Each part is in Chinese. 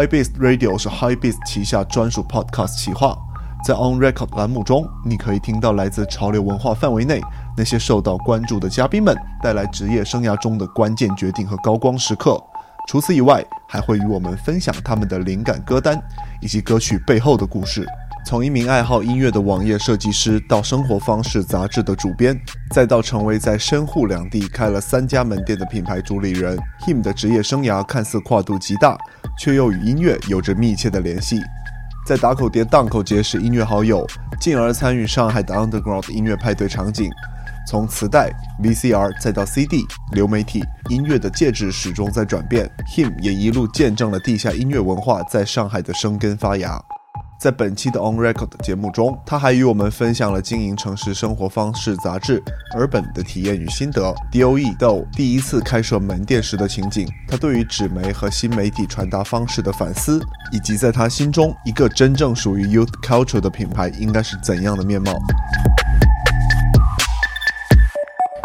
High Beast Radio 是 High Beast 旗下专属 Podcast 企划，在 On Record 栏目中，你可以听到来自潮流文化范围内那些受到关注的嘉宾们带来职业生涯中的关键决定和高光时刻。除此以外，还会与我们分享他们的灵感歌单以及歌曲背后的故事。从一名爱好音乐的网页设计师，到生活方式杂志的主编，再到成为在深沪两地开了三家门店的品牌主理人，Him 的职业生涯看似跨度极大，却又与音乐有着密切的联系。在打口碟档口结识音乐好友，进而参与上海的 Underground 音乐派对场景。从磁带、VCR 再到 CD，流媒体音乐的介质始终在转变。Him 也一路见证了地下音乐文化在上海的生根发芽。在本期的 On Record 节目中，他还与我们分享了经营城市生活方式杂志《Urban》的体验与心得，DOE 豆第一次开设门店时的情景，他对于纸媒和新媒体传达方式的反思，以及在他心中一个真正属于 Youth Culture 的品牌应该是怎样的面貌。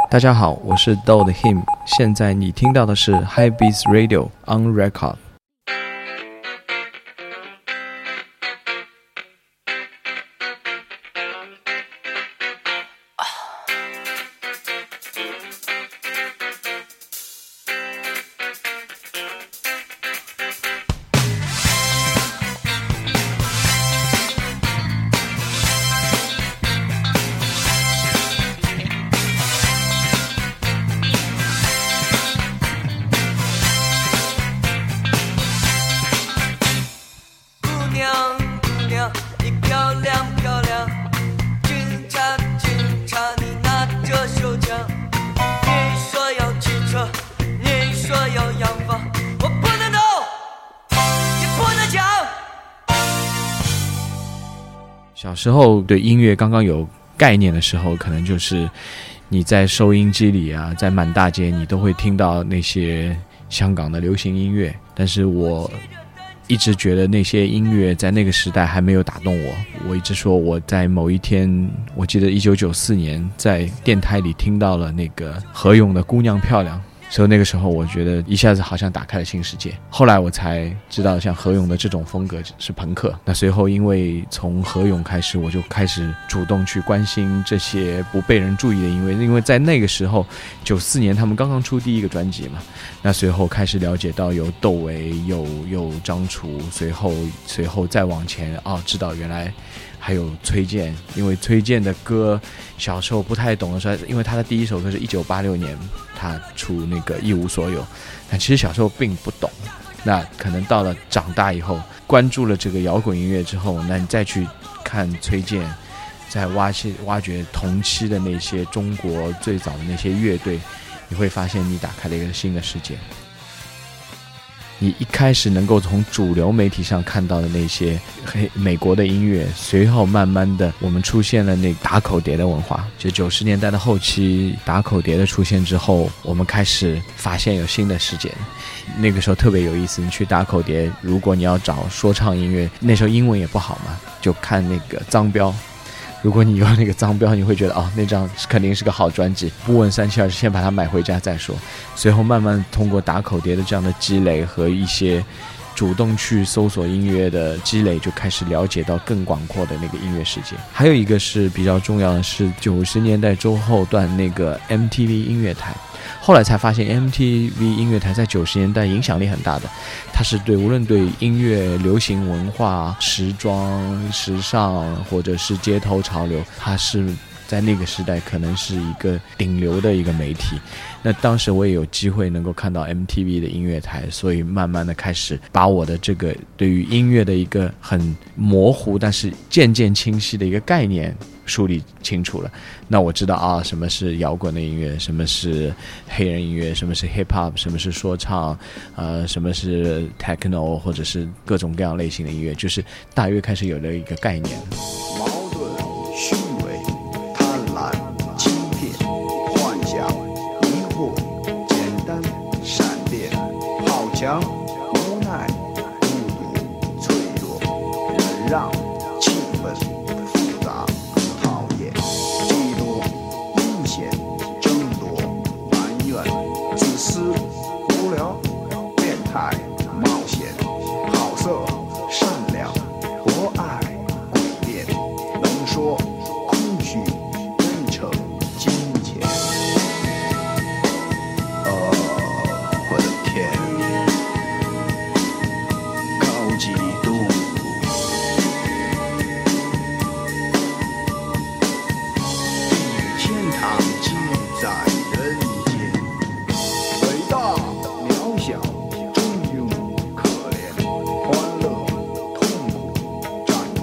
大家好，我是豆的 Him，现在你听到的是 High Beats Radio On Record。时候对音乐刚刚有概念的时候，可能就是你在收音机里啊，在满大街你都会听到那些香港的流行音乐。但是我一直觉得那些音乐在那个时代还没有打动我。我一直说我在某一天，我记得一九九四年在电台里听到了那个何勇的《姑娘漂亮》。所以那个时候，我觉得一下子好像打开了新世界。后来我才知道，像何勇的这种风格是朋克。那随后，因为从何勇开始，我就开始主动去关心这些不被人注意的音乐，因为在那个时候，九四年他们刚刚出第一个专辑嘛。那随后开始了解到有窦唯，有有张楚，随后随后再往前啊，知道原来。还有崔健，因为崔健的歌小时候不太懂的时候，因为他的第一首歌是一九八六年他出那个一无所有，但其实小时候并不懂。那可能到了长大以后，关注了这个摇滚音乐之后，那你再去看崔健，在挖些挖掘同期的那些中国最早的那些乐队，你会发现你打开了一个新的世界。你一开始能够从主流媒体上看到的那些黑美国的音乐，随后慢慢的我们出现了那打口碟的文化。就九十年代的后期，打口碟的出现之后，我们开始发现有新的世界。那个时候特别有意思，你去打口碟，如果你要找说唱音乐，那时候英文也不好嘛，就看那个脏标。如果你有那个脏标，你会觉得哦，那张肯定是个好专辑。不问三七二十，先把它买回家再说。随后慢慢通过打口碟的这样的积累和一些主动去搜索音乐的积累，就开始了解到更广阔的那个音乐世界。还有一个是比较重要的是九十年代中后段那个 MTV 音乐台。后来才发现，MTV 音乐台在九十年代影响力很大的，它是对无论对音乐、流行文化、时装、时尚，或者是街头潮流，它是在那个时代可能是一个顶流的一个媒体。那当时我也有机会能够看到 MTV 的音乐台，所以慢慢的开始把我的这个对于音乐的一个很模糊，但是渐渐清晰的一个概念。梳理清楚了，那我知道啊，什么是摇滚的音乐，什么是黑人音乐，什么是 hip hop，什么是说唱，呃，什么是 techno，或者是各种各样类型的音乐，就是大约开始有了一个概念。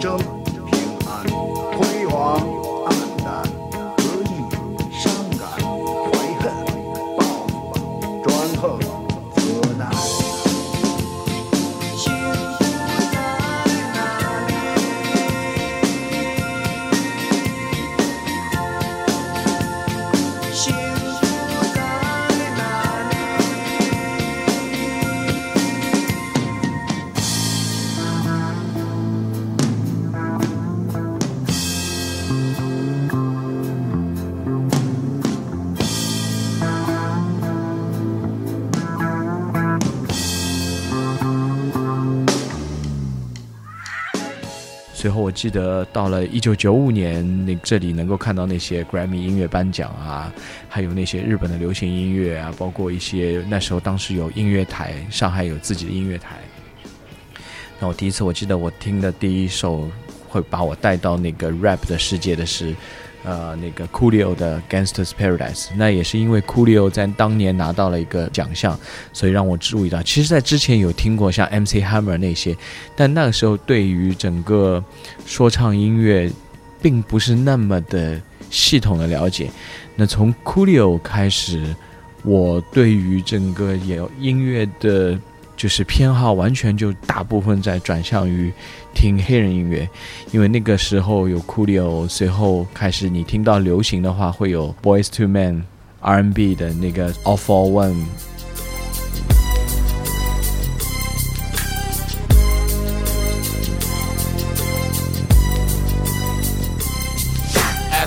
jump 记得到了一九九五年，那这里能够看到那些 Grammy 音乐颁奖啊，还有那些日本的流行音乐啊，包括一些那时候当时有音乐台，上海有自己的音乐台。那我第一次我记得我听的第一首会把我带到那个 rap 的世界的是。呃，那个 Coolio 的 Gangster's Paradise，那也是因为 Coolio 在当年拿到了一个奖项，所以让我注意到。其实，在之前有听过像 MC Hammer 那些，但那个时候对于整个说唱音乐，并不是那么的系统的了解。那从 Coolio 开始，我对于整个有音乐的。就是偏好完全就大部分在转向于听黑人音乐，因为那个时候有 Coolio，随后开始你听到流行的话会有 Boys to Men、R&B 的那个 All for One。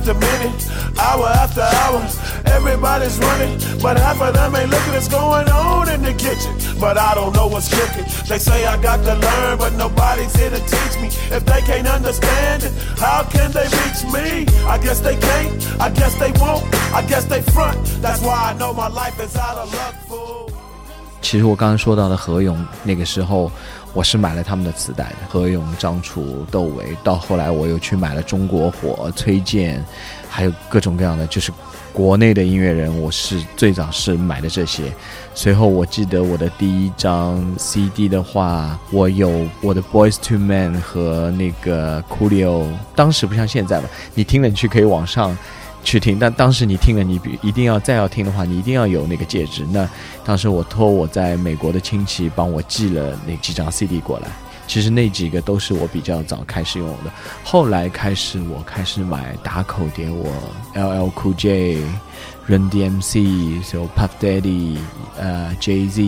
after minute, hour after hour, everybody's running, but half of them ain't looking what's going on in the kitchen. But I don't know what's cooking. They say I got to learn, but nobody's here to teach me. If they can't understand it, how can they reach me? I guess they can't, I guess they won't, I guess they front. That's why I know my life is out of luck, fool. 其实我刚刚说到的何勇，那个时候 我是买了他们的磁带的，何勇、张楚、窦唯。到后来我又去买了中国火、崔健，还有各种各样的，就是国内的音乐人，我是最早是买的这些。随后我记得我的第一张 CD 的话，我有我的 Boys to Men 和那个 Coolio。当时不像现在吧，你听了你去可以网上。去听，但当时你听了，你比一定要再要听的话，你一定要有那个戒指。那当时我托我在美国的亲戚帮我寄了那几张 CD 过来，其实那几个都是我比较早开始用的。后来开始我开始买打口碟，我 LL Cool J、Run DMC、so Puff Daddy、呃 Jay Z、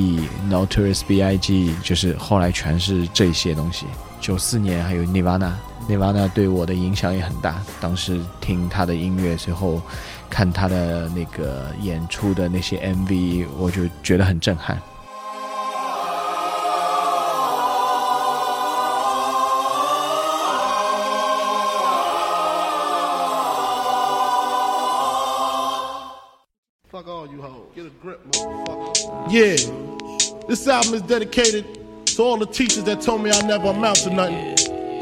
Notorious B.I.G，就是后来全是这些东西。九四年还有 Nirvana。Nirvana 对我的影响也很大。当时听他的音乐，随后看他的那个演出的那些 MV，我就觉得很震撼。Fuck all you hold get a grip Yeah. This album is dedicated to all the teachers that told me I never amount to nothing.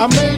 I made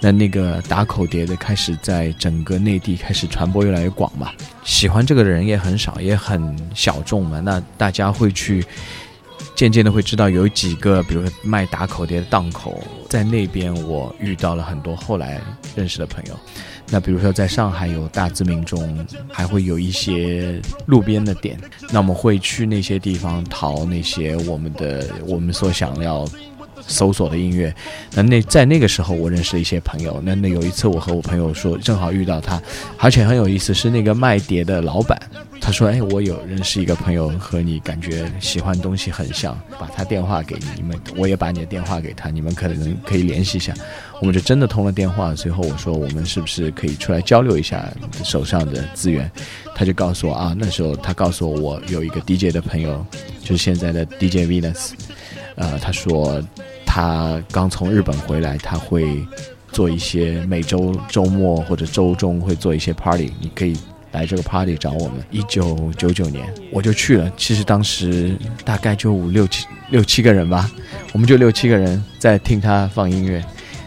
那那个打口碟的开始在整个内地开始传播越来越广嘛，喜欢这个的人也很少，也很小众嘛。那大家会去渐渐的会知道有几个，比如说卖打口碟的档口，在那边我遇到了很多后来认识的朋友。那比如说在上海有大自鸣钟，还会有一些路边的店，那我们会去那些地方淘那些我们的我们所想要搜索的音乐。那那在那个时候，我认识了一些朋友。那那有一次，我和我朋友说，正好遇到他，而且很有意思，是那个卖碟的老板。他说：“哎，我有认识一个朋友，和你感觉喜欢东西很像，把他电话给你们，我也把你的电话给他，你们可能可以联系一下。”我们就真的通了电话。随后我说：“我们是不是可以出来交流一下手上的资源？”他就告诉我啊，那时候他告诉我，我有一个 DJ 的朋友，就是现在的 DJ Venus。呃，他说他刚从日本回来，他会做一些每周周末或者周中会做一些 party，你可以来这个 party 找我们。一九九九年我就去了，其实当时大概就五六七六七个人吧，我们就六七个人在听他放音乐。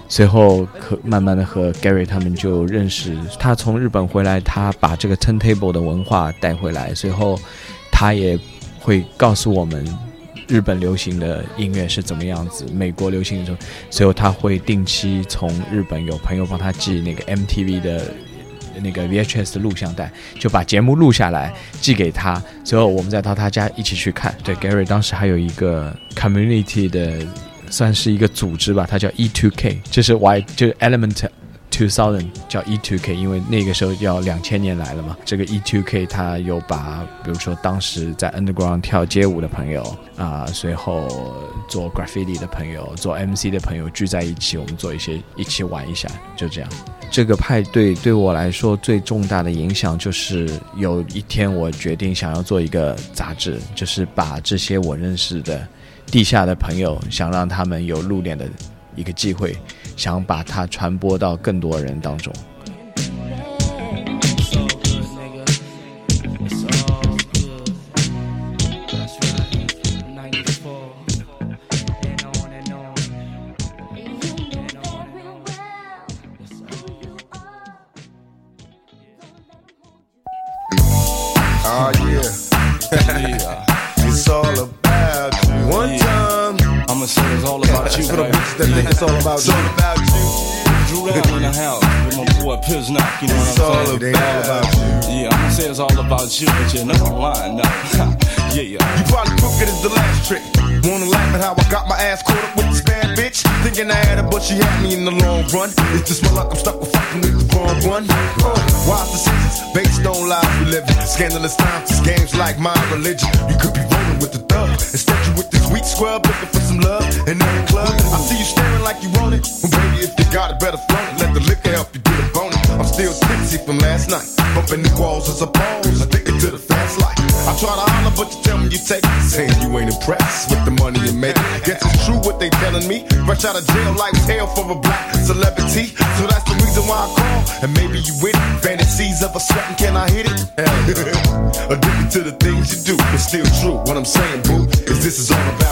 随后和慢慢的和 Gary 他们就认识，他从日本回来，他把这个 turntable 的文化带回来，随后他也会告诉我们日本流行的音乐是怎么样子，美国流行的时候，随后他会定期从日本有朋友帮他寄那个 MTV 的那个 VHS 的录像带，就把节目录下来寄给他，随后我们再到他家一起去看。对，Gary 当时还有一个 community 的，算是一个组织吧，它叫 E2K，就是 Y 就是 Element。Two thousand 叫 E Two K，因为那个时候要两千年来了嘛。这个 E Two K，它有把，比如说当时在 Underground 跳街舞的朋友啊、随后做 Graffiti 的朋友、做 MC 的朋友聚在一起，我们做一些一起玩一下，就这样。这个派对对我来说最重大的影响就是有一天我决定想要做一个杂志，就是把这些我认识的地下的朋友，想让他们有露脸的一个机会，想把它传播到更多人当中。That thing. It's all about It's all about you. Drew down in the house with my boy Piznock, you know It's what all I'm saying? It all about you. Yeah, I'm gonna say it's all about you, but you know I'm lying now. yeah, yeah. You probably took it as the last trick. Wanna laugh at how I got my ass caught up with this bad bitch? Thinking I had her, but she had me in the long run. It's just my luck, I'm stuck with fucking wrong one. Uh, wise decisions, based on lies we live in. Scandalous times, this game's like my religion. You could be rolling with the thug. Instead, you with this weak scrub looking for some love in every club. I see you staring like you want it. Well, baby, if you got it, better flaunt it. Let the liquor help you get a bonus. Still tipsy from last night. Bumping the walls as a pose. Addicted to the fast life. I try to holler, but you tell me you take it. Saying you ain't impressed with the money you make. Guess it's true what they telling me. Fresh out of jail, like hell for a black celebrity. So that's the reason why I call. And maybe you with it. Fantasies of a sweating, can I hit it? Addicted to the things you do. It's still true. What I'm saying, boo, is this is all about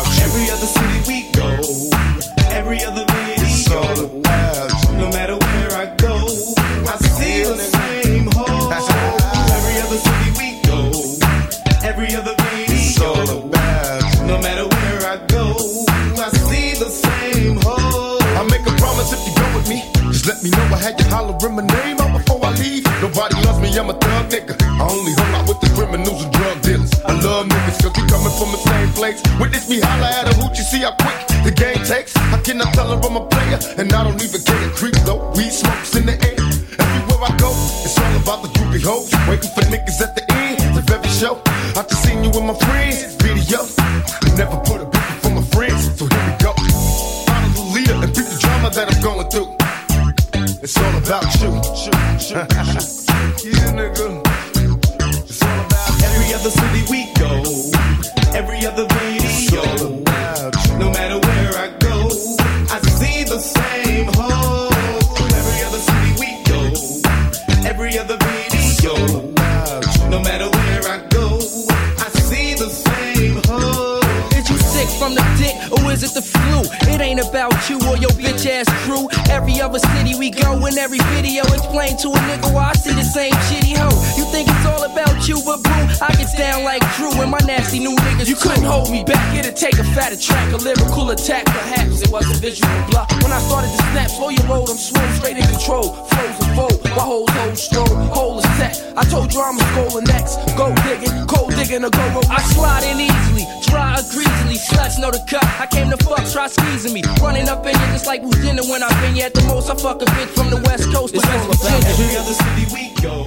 up in you just like who's dinner when I've been you at the most. I fuck a bitch from the west coast to West Virginia. Every other city we go.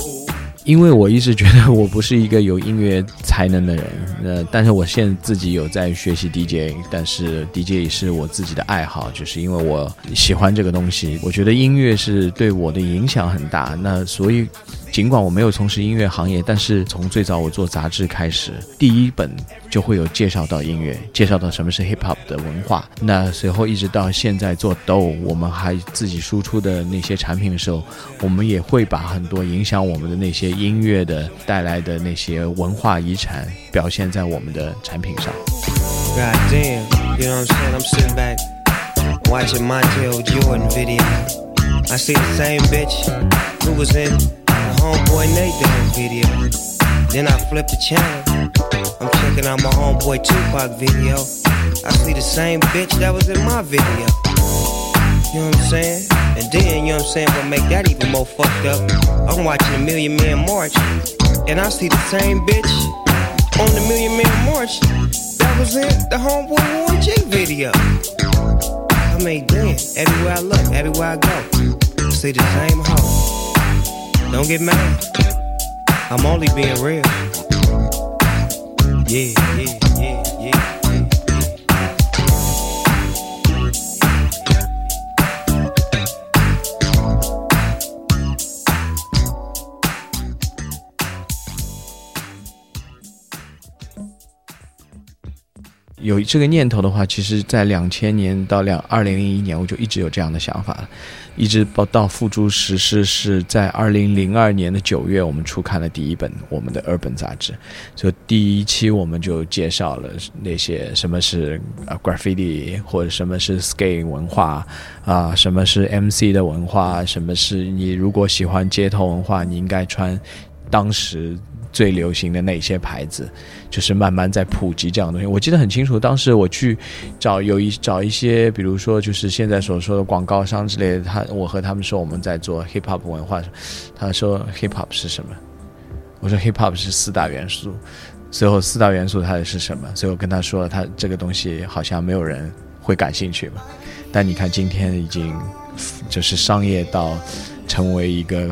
因为我一直觉得我不是一个有音乐才能的人，呃，但是我现在自己有在学习 DJ，但是 DJ 也是我自己的爱好，就是因为我喜欢这个东西，我觉得音乐是对我的影响很大，那所以尽管我没有从事音乐行业，但是从最早我做杂志开始，第一本就会有介绍到音乐，介绍到什么是 hip hop 的文化。那随后一直到现在做 DO，我们还自己输出的那些产品的时候，我们也会把很多影响我们的那些音乐的带来的那些文化遗产表现在我们的产品上。God damn, you know what I'm saying? I'm sitting back watching Montel Jordan video. I see the same bitch who was in homeboy Nate Dogg video. Then I flip the channel. I'm checking out my homeboy Tupac video. I see the same bitch that was in my video. You know what I'm saying? And then, you know what I'm saying, what make that even more fucked up, I'm watching a Million Man March, and I see the same bitch on the Million Man March that was in the Homeboy Warren G video. I mean, damn, everywhere I look, everywhere I go, I see the same hoe. Don't get mad. I'm only being real. Yeah, yeah, yeah, yeah, yeah.《有这个念头的话，其实，在两千年到两二零零一年，我就一直有这样的想法，一直到到付诸实施，是在二零零二年的九月，我们出刊了第一本我们的 Urban 杂志。所以第一期我们就介绍了那些什么是呃 graffiti，或者什么是 skate 文化啊、什么是 MC 的文化，什么是你如果喜欢街头文化，你应该穿当时最流行的那些牌子，就是慢慢在普及这样的东西。我记得很清楚，当时我去找有一找一些，比如说就是现在所说的广告商之类的，他我和他们说我们在做 hip hop 文化，他说 hip hop 是什么？我说 hip hop 是四大元素，最后四大元素它是什么？所以我跟他说，他这个东西好像没有人会感兴趣吧。但你看今天已经就是商业到成为一个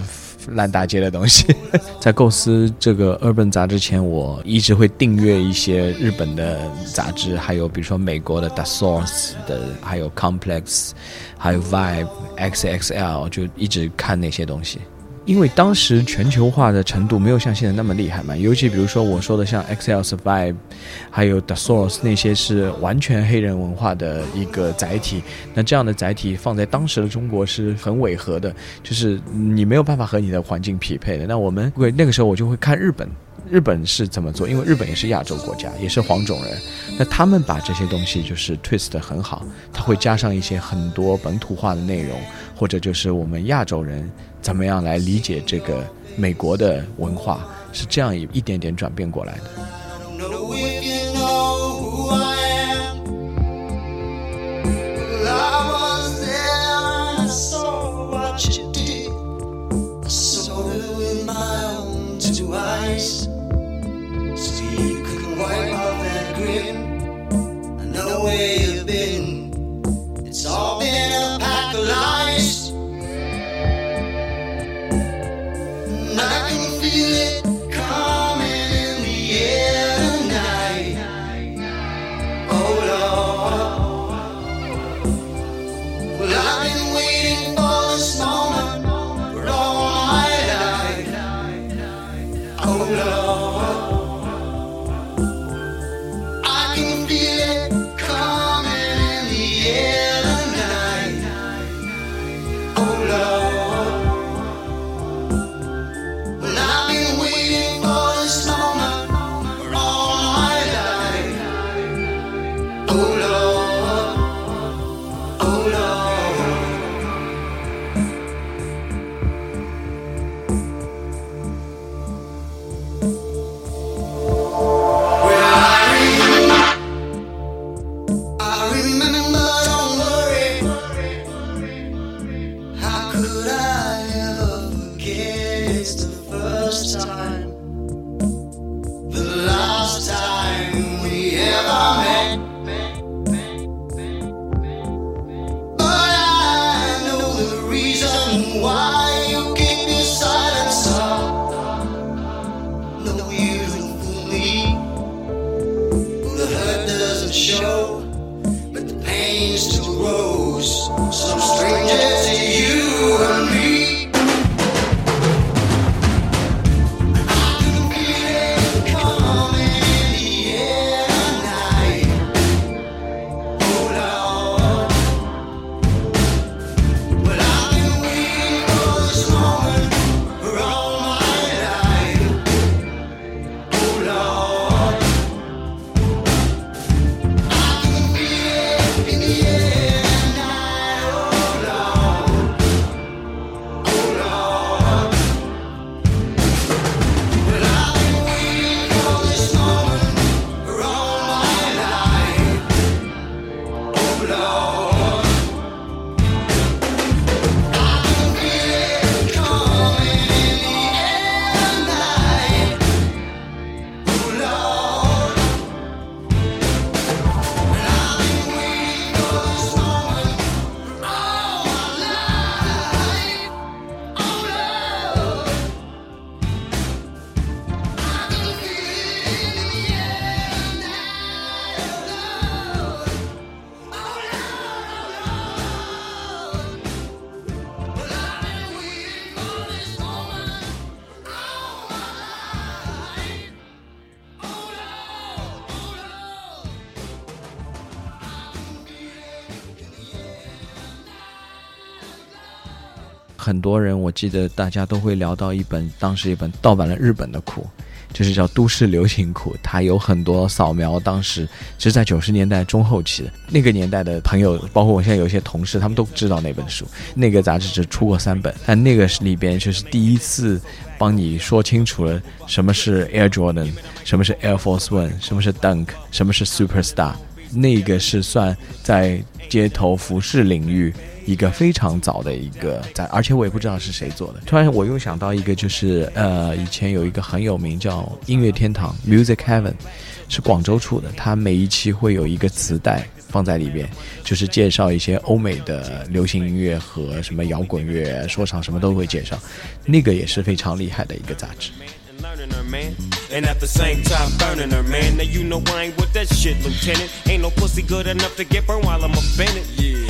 烂大街的东西。在构思这个 Urban 杂志前，我一直会订阅一些日本的杂志，还有比如说美国的 The Source 的，还有 Complex，还有 Vibe、XXL，就一直看那些东西。因为当时全球化的程度没有像现在那么厉害嘛，尤其比如说我说的像 Excel Survive，还有 The Source 那些是完全黑人文化的一个载体，那这样的载体放在当时的中国是很违和的，就是你没有办法和你的环境匹配的。那我们会那个时候我就会看日本，日本是怎么做，因为日本也是亚洲国家，也是黄种人，那他们把这些东西就是 twist 得很好，他会加上一些很多本土化的内容，或者就是我们亚洲人怎么样来理解这个美国的文化，是这样一一点点转变过来的。多人我记得大家都会聊到一本当时一本盗版了日本的库，就是叫《都市流行库》，它有很多扫描当时是在九十年代中后期的那个年代的朋友，包括我现在有一些同事，他们都知道那本书。那个杂志只出过三本，但那个里边就是第一次帮你说清楚了什么是 Air Jordan，什么是 Air Force One，什么是 Dunk，什么是 Superstar。那个是算在街头服饰领域一个非常早的一个在，而且我也不知道是谁做的。突然我又想到一个，就是呃，以前有一个很有名叫音乐天堂 Music Heaven，是广州出的，它每一期会有一个磁带放在里边，就是介绍一些欧美的流行音乐和什么摇滚乐、说唱什么都会介绍，那个也是非常厉害的一个杂志。and learning her, man. And at the same time, burning her, man. Now you know I ain't with that shit, Lieutenant. Ain't no pussy good enough to get burned while I'm offended. Yeah.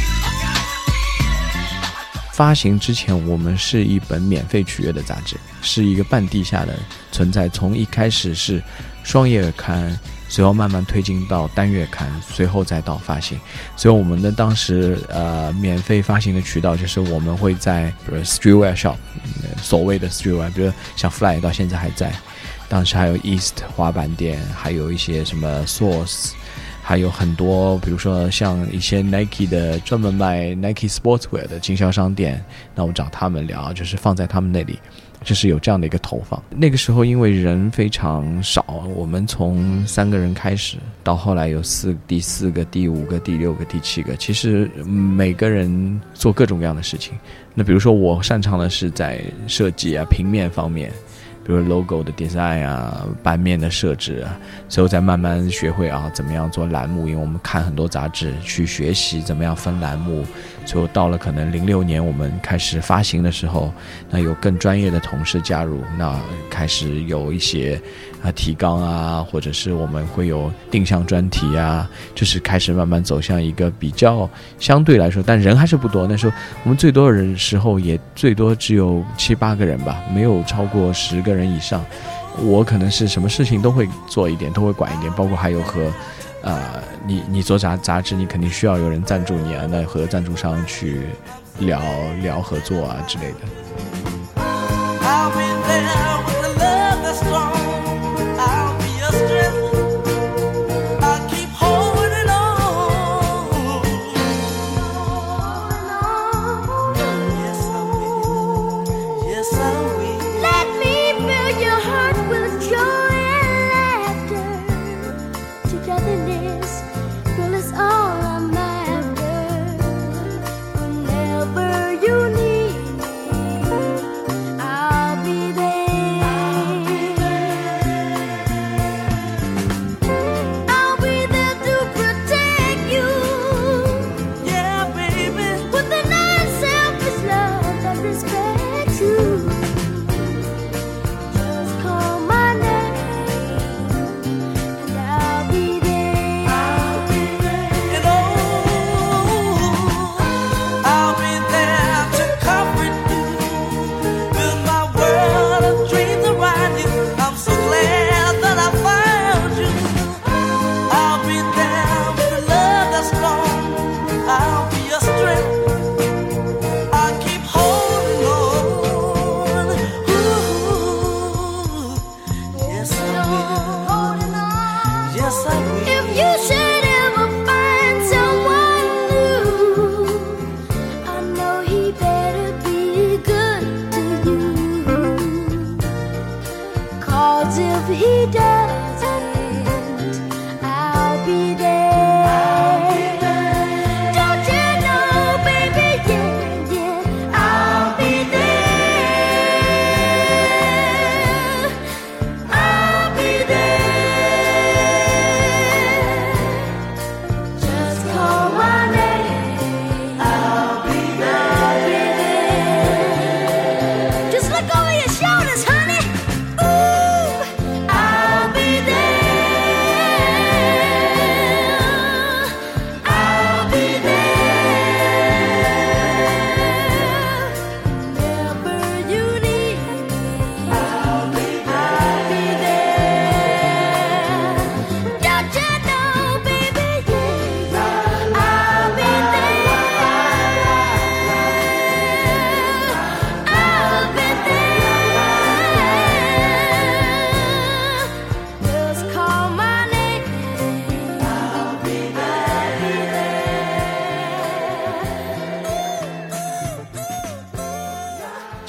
发行之前，我们是一本免费取阅的杂志，是一个半地下的存在。从一开始是双月刊，随后慢慢推进到单月刊，随后再到发行。所以我们的当时呃免费发行的渠道就是我们会在比如 Streetwear Shop，所谓的 Streetwear，比如像 Fly 到现在还在，当时还有 East 滑板店，还有一些什么 Source。还有很多，比如说像一些 Nike 的专门卖 Nike Sportswear 的经销商店，那我找他们聊，就是放在他们那里，就是有这样的一个投放。那个时候因为人非常少，我们从三个人开始，到后来有四、第四个、第五个、第六个、第七个，其实每个人做各种各样的事情。那比如说我擅长的是在设计啊、平面方面。比如 logo 的 design 啊，版面的设置啊，最后再慢慢学会啊怎么样做栏目，因为我们看很多杂志去学习怎么样分栏目。最后到了可能零六年我们开始发行的时候，那有更专业的同事加入，那开始有一些啊提纲啊，或者是我们会有定向专题啊，就是开始慢慢走向一个比较相对来说，但人还是不多。那时候我们最多人时候也最多只有七八个人吧，没有超过十个人以上。我可能是什么事情都会做一点，都会管一点，包括还有和。呃，你你做杂杂志，你肯定需要有人赞助你啊，那和赞助商去聊聊合作啊之类的。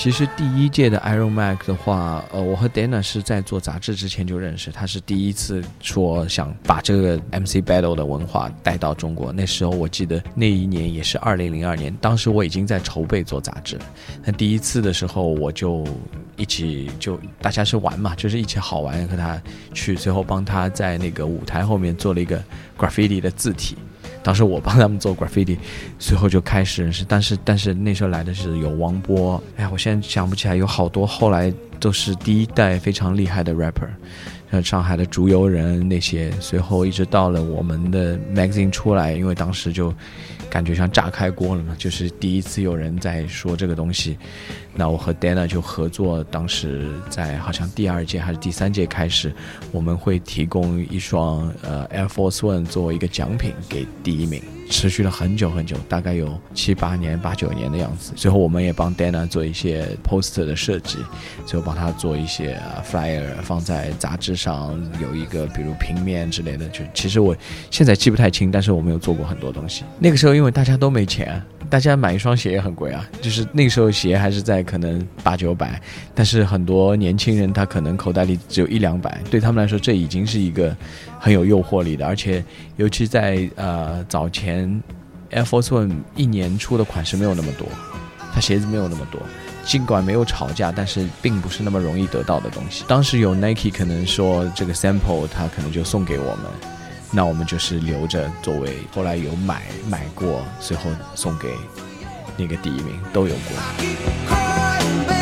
其实第一届的 Iron Mac 的话，呃，我和 Dana 是在做杂志之前就认识，他是第一次说想把这个 MC Battle 的文化带到中国。那时候我记得那一年也是二零零二年，当时我已经在筹备做杂志。那第一次的时候，我就一起就大家是玩嘛，就是一起好玩，和他去，最后帮他在那个舞台后面做了一个 graffiti 的字体。当时我帮他们做 graffiti，随后就开始认识。但是但是那时候来的是有王波，哎呀，我现在想不起来，有好多后来都是第一代非常厉害的 rapper，像上海的竹游人那些。随后一直到了我们的 magazine 出来，因为当时就感觉像炸开锅了嘛，就是第一次有人在说这个东西。那我和 Dana 就合作，当时在好像第二届还是第三届开始，我们会提供一双呃 Air Force One 作为一个奖品给第一名，持续了很久很久，大概有七八年、八九年的样子。最后我们也帮 Dana 做一些 poster 的设计，最后帮他做一些、flyer 放在杂志上，有一个比如平面之类的。就其实我现在记不太清，但是我们有做过很多东西。那个时候因为大家都没钱，大家买一双鞋也很贵啊，就是那个时候鞋还是在可能八九百，但是很多年轻人他可能口袋里只有一两百，对他们来说这已经是一个很有诱惑力的，而且尤其在呃早前 Air Force One 一年出的款式没有那么多，它鞋子没有那么多。尽管没有吵架，但是并不是那么容易得到的东西。当时有 Nike 可能说这个 sample 他可能就送给我们，那我们就是留着作为后来有买买过，最后送给那个第一名都有过。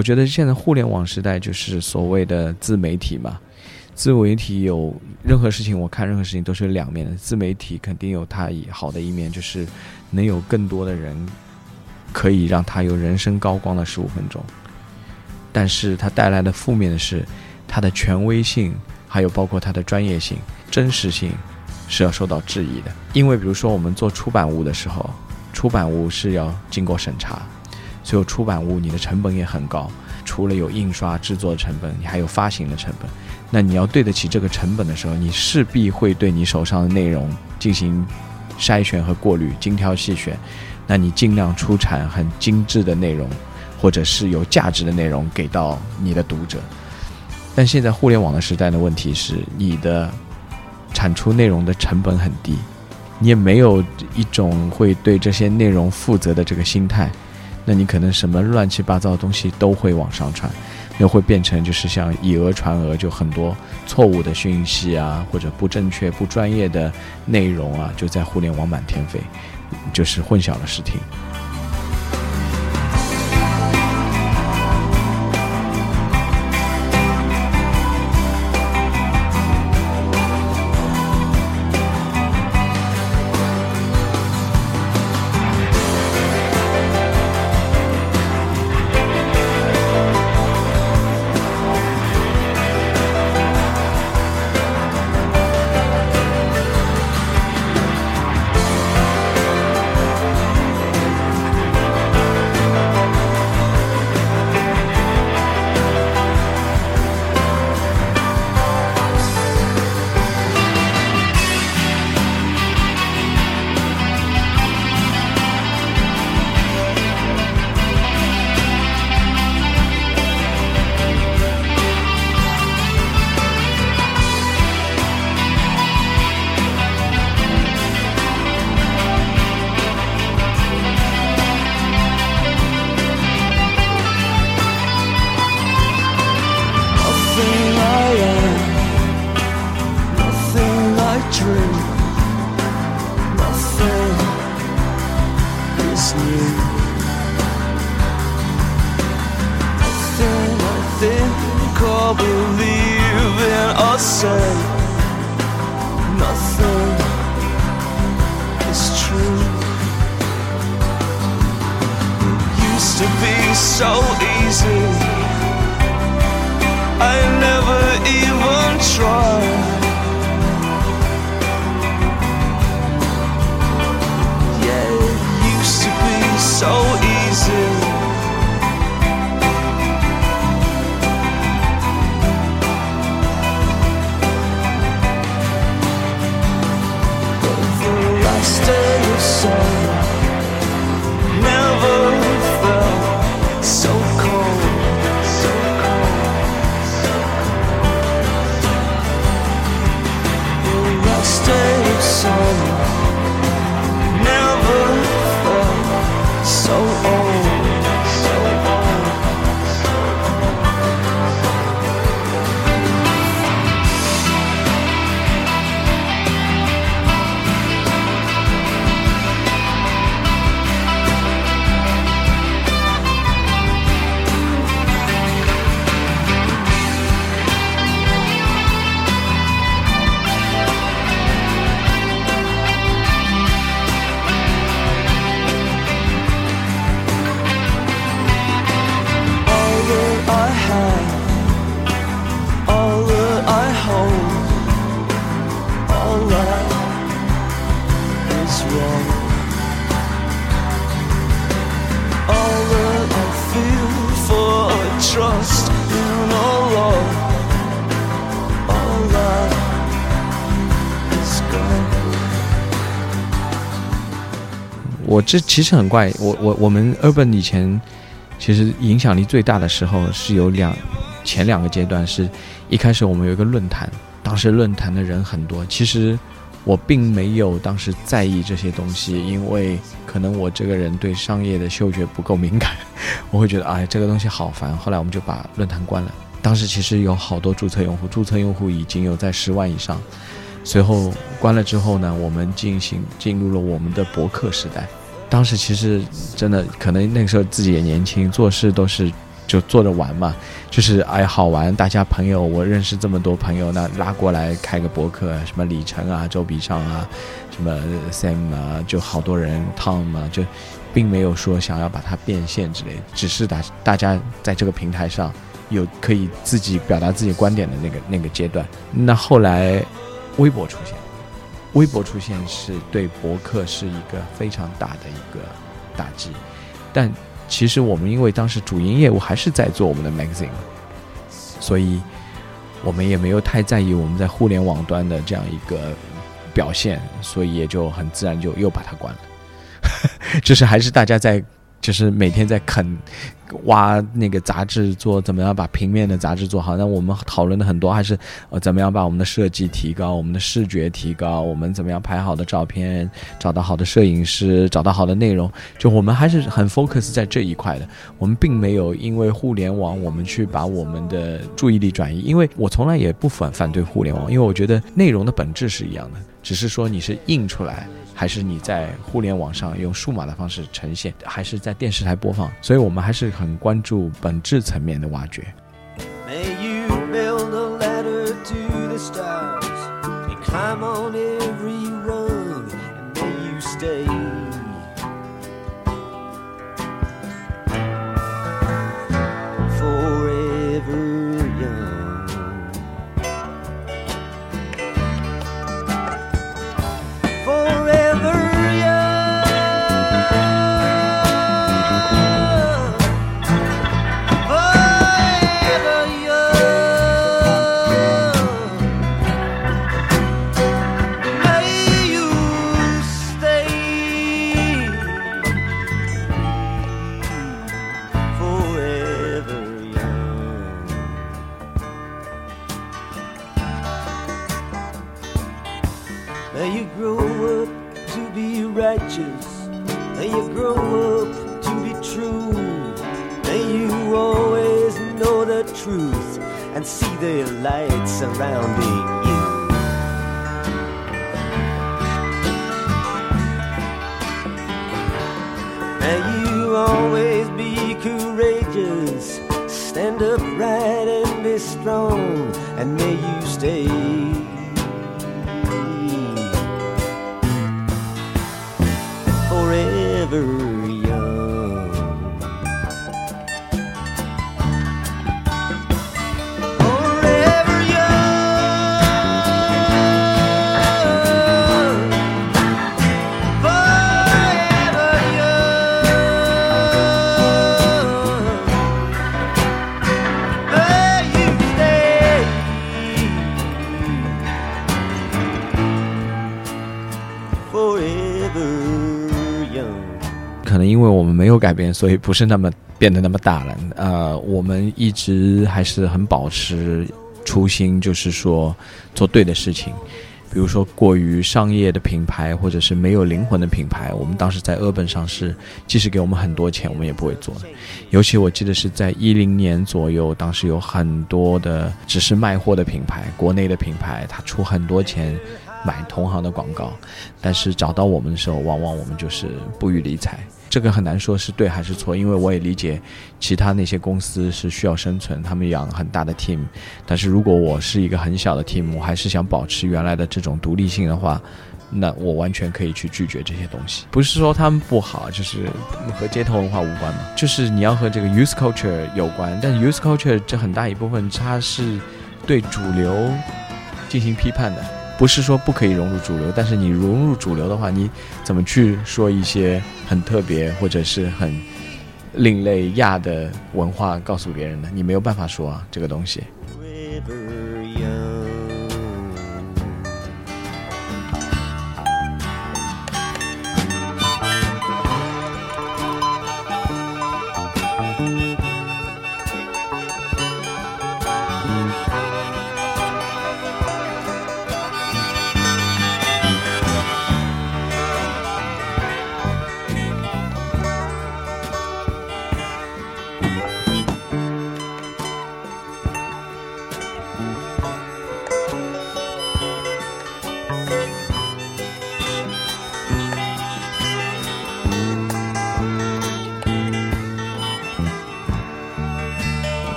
我觉得现在互联网时代就是所谓的自媒体嘛。自媒体有任何事情，我看任何事情都是有两面的。自媒体肯定有它以好的一面，就是能有更多的人可以让他有人生高光的十五分钟。但是它带来的负面的是，它的权威性，还有包括它的专业性、真实性是要受到质疑的。因为比如说我们做出版物的时候，出版物是要经过审查，所有出版物你的成本也很高。除了有印刷制作的成本，你还有发行的成本。那你要对得起这个成本的时候，你势必会对你手上的内容进行筛选和过滤，精挑细选。那你尽量出产很精致的内容，或者是有价值的内容给到你的读者。但现在互联网的时代的问题是，你的产出内容的成本很低，你也没有一种会对这些内容负责的这个心态。那你可能什么乱七八糟的东西都会往上传，又会变成就是像以讹传讹，就很多错误的讯息啊，或者不正确、不专业的内容啊，就在互联网满天飞，就是混淆了视听。So 这其实很怪，我我我们 Urban 以前其实影响力最大的时候是有两前两个阶段，是一开始我们有一个论坛，当时论坛的人很多，其实我并没有当时在意这些东西，因为可能我这个人对商业的嗅觉不够敏感，我会觉得哎这个东西好烦，后来我们就把论坛关了。当时其实有好多注册用户，注册用户已经有在十万以上。随后关了之后呢，我们进行进入了我们的博客时代。当时其实真的可能那个时候自己也年轻，做事都是就坐着玩嘛，就是哎好玩，大家朋友我认识这么多朋友，那拉过来开个博客，什么李晨啊、周笔畅啊、什么 Sam 啊，就好多人 Tom 啊，就并没有说想要把它变现之类，只是大大家在这个平台上有可以自己表达自己观点的那个那个阶段。那后来微博出现，微博出现是对博客是一个非常大的一个打击，但其实我们因为当时主营业务还是在做我们的 magazine，所以我们也没有太在意我们在互联网端的这样一个表现，所以也就很自然就又把它关了。就是还是大家在，就是每天在啃。挖那个杂志做怎么样把平面的杂志做好？那我们讨论的很多还是呃怎么样把我们的设计提高，我们的视觉提高，我们怎么样拍好的照片，找到好的摄影师，找到好的内容。就我们还是很 focus 在这一块的。我们并没有因为互联网我们去把我们的注意力转移，因为我从来也不反反对互联网，因为我觉得内容的本质是一样的，只是说你是印出来。还是你在互联网上用数码的方式呈现还是在电视台播放所以我们还是很关注本质层面的挖掘。May you build a letter to the stars climbing 所以不是那么变得那么大了。呃，我们一直还是很保持初心，就是说做对的事情。比如说过于商业的品牌，或者是没有灵魂的品牌，我们当时在 Urban 上是，即使给我们很多钱，我们也不会做。尤其我记得是在一零年左右，当时有很多的只是卖货的品牌，国内的品牌，他出很多钱买同行的广告，但是找到我们的时候，往往我们就是不予理睬。这个很难说是对还是错，因为我也理解其他那些公司是需要生存，他们养很大的 team。但是如果我是一个很小的 team，我还是想保持原来的这种独立性的话，那我完全可以去拒绝这些东西。不是说他们不好，就是和街头文化无关嘛，就是你要和这个 youth culture 有关。但 youth culture 这很大一部分它是对主流进行批判的。不是说不可以融入主流，但是你融入主流的话，你怎么去说一些很特别或者是很另类亚的文化告诉别人呢？你没有办法说啊，这个东西。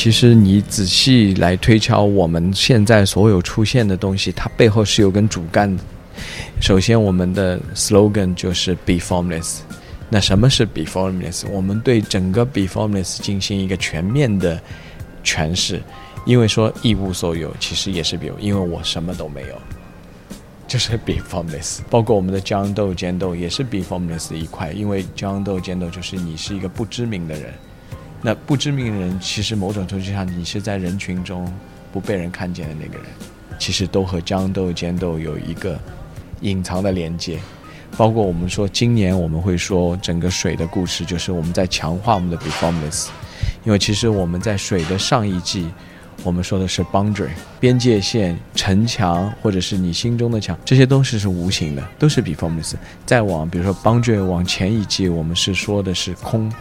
其实你仔细来推敲，我们现在所有出现的东西，它背后是有根主干的。首先，我们的 slogan 就是 “be formless”。那什么是 “be formless”？我们对整个 “be formless” 进行一个全面的诠释。因为说一无所有，其实也是比如，因为我什么都没有，就是 be formless。包括我们的江斗尖斗也是 be formless 的一块，因为江斗尖斗就是你是一个不知名的人。那不知名人，其实某种程度上，你是在人群中不被人看见的那个人，其实都和江豆尖豆有一个隐藏的连接。包括我们说，今年我们会说整个水的故事，就是我们在强化我们的 be formless。因为其实我们在水的上一季，我们说的是 boundary 边界线、城墙，或者是你心中的墙，这些东西是无形的，都是 be formless。再往比如说 boundary 往前一季，我们是说的是空。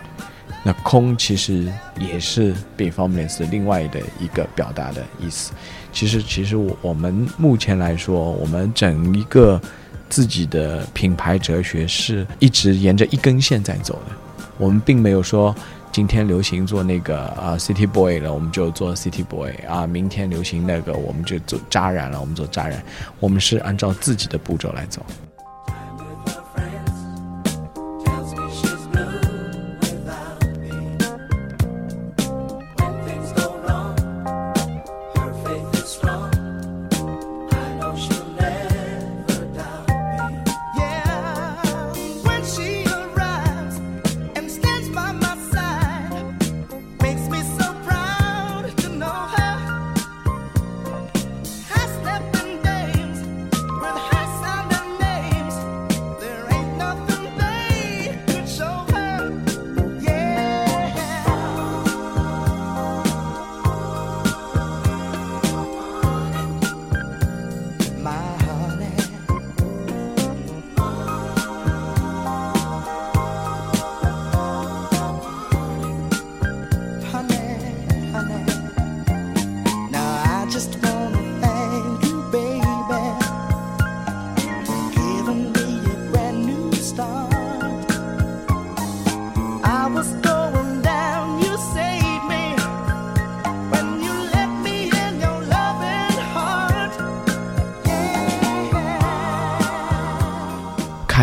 那空其实也是 be formless 另外的一个表达的意思。其实，其实我我们目前来说，我们整一个自己的品牌哲学是一直沿着一根线在走的。我们并没有说今天流行做那个啊 City Boy 了，我们就做 City Boy 啊，明天流行那个我们就做扎染了，我们做扎染。我们是按照自己的步骤来走。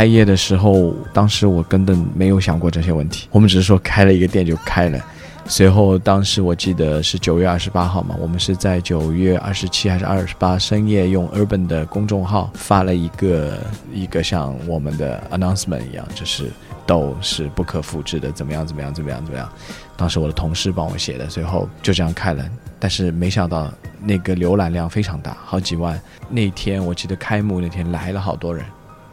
开业的时候，当时我根本没有想过这些问题，我们只是说开了一个店就开了。随后，当时我记得是九月二十八号嘛，我们是在九月二十七还是二十八深夜用 Urban 的公众号发了一个一个像我们的 announcement 一样，就是豆是不可复制的，怎么样怎么样怎么样怎么样。当时我的同事帮我写的，随后就这样开了。但是没想到那个浏览量非常大，好几万。那天我记得开幕那天来了好多人。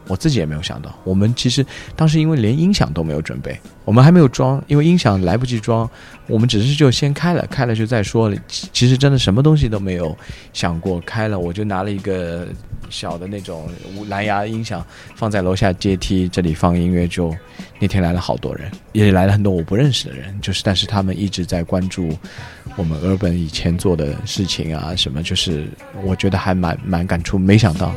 我自己也没有想到，我们其实当时因为连音响都没有准备，我们还没有装，因为音响来不及装，我们只是就先开了，开了就再说了。其实真的什么东西都没有想过，开了我就拿了一个小的那种蓝牙音响放在楼下阶梯这里放音乐就，那天来了好多人，也来了很多我不认识的人，就是但是他们一直在关注我们 Urban 以前做的事情啊什么，就是我觉得还蛮蛮感触，没想到。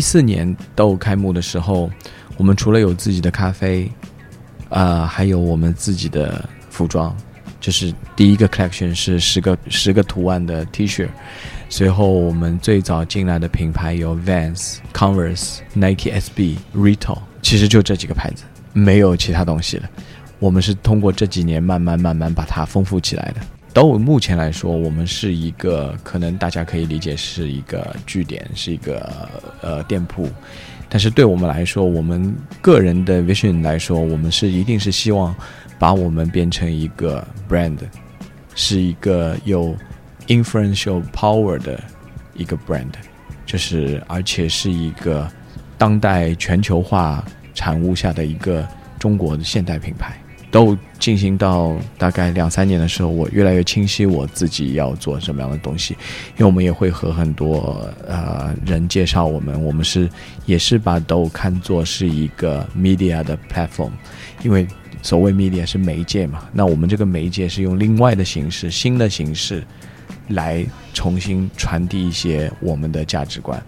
一四年豆开幕的时候，我们除了有自己的咖啡，呃，还有我们自己的服装，就是第一个 collection 是十个十个图案的 T 恤，随后我们最早进来的品牌有 Vans、Converse、Nike SB、Rito，其实就这几个牌子，没有其他东西了。我们是通过这几年慢慢慢慢把它丰富起来的。到目前来说，我们是一个可能大家可以理解是一个据点，是一个呃店铺，但是对我们来说，我们个人的 vision 来说，我们是一定是希望把我们变成一个 brand，是一个有 influential power 的一个 brand，就是而且是一个当代全球化产物下的一个中国的现代品牌。都进行到大概两三年的时候，我越来越清晰我自己要做什么样的东西，因为我们也会和很多呃人介绍我们，我们是也是把都看作是一个 media 的 platform，因为所谓 media 是媒介嘛，那我们这个媒介是用另外的形式、新的形式来重新传递一些我们的价值观，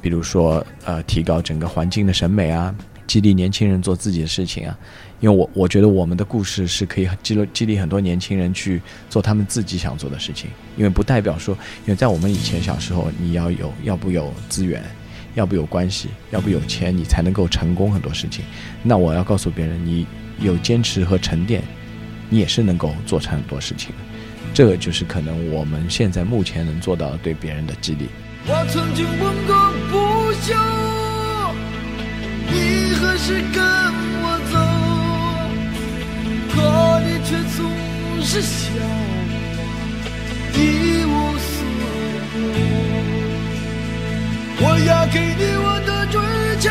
比如说呃提高整个环境的审美啊，激励年轻人做自己的事情啊。因为我我觉得我们的故事是可以激励激励很多年轻人去做他们自己想做的事情，因为不代表说，因为在我们以前小时候，你要有要不有资源，要不有关系，要不有钱，你才能够成功很多事情。那我要告诉别人，你有坚持和沉淀，你也是能够做成很多事情。这个就是可能我们现在目前能做到对别人的激励。我曾经问过不休，总是跟我走？可你却总是笑我一无所有。我要给你我的追求，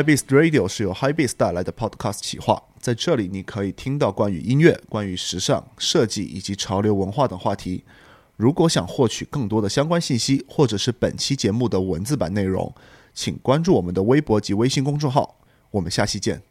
High Beast Radio 是由 High Beast 带来的 Podcast 企划，在这里你可以听到关于音乐、关于时尚、设计以及潮流文化等话题。如果想获取更多的相关信息，或者是本期节目的文字版内容，请关注我们的微博及微信公众号。我们下期见。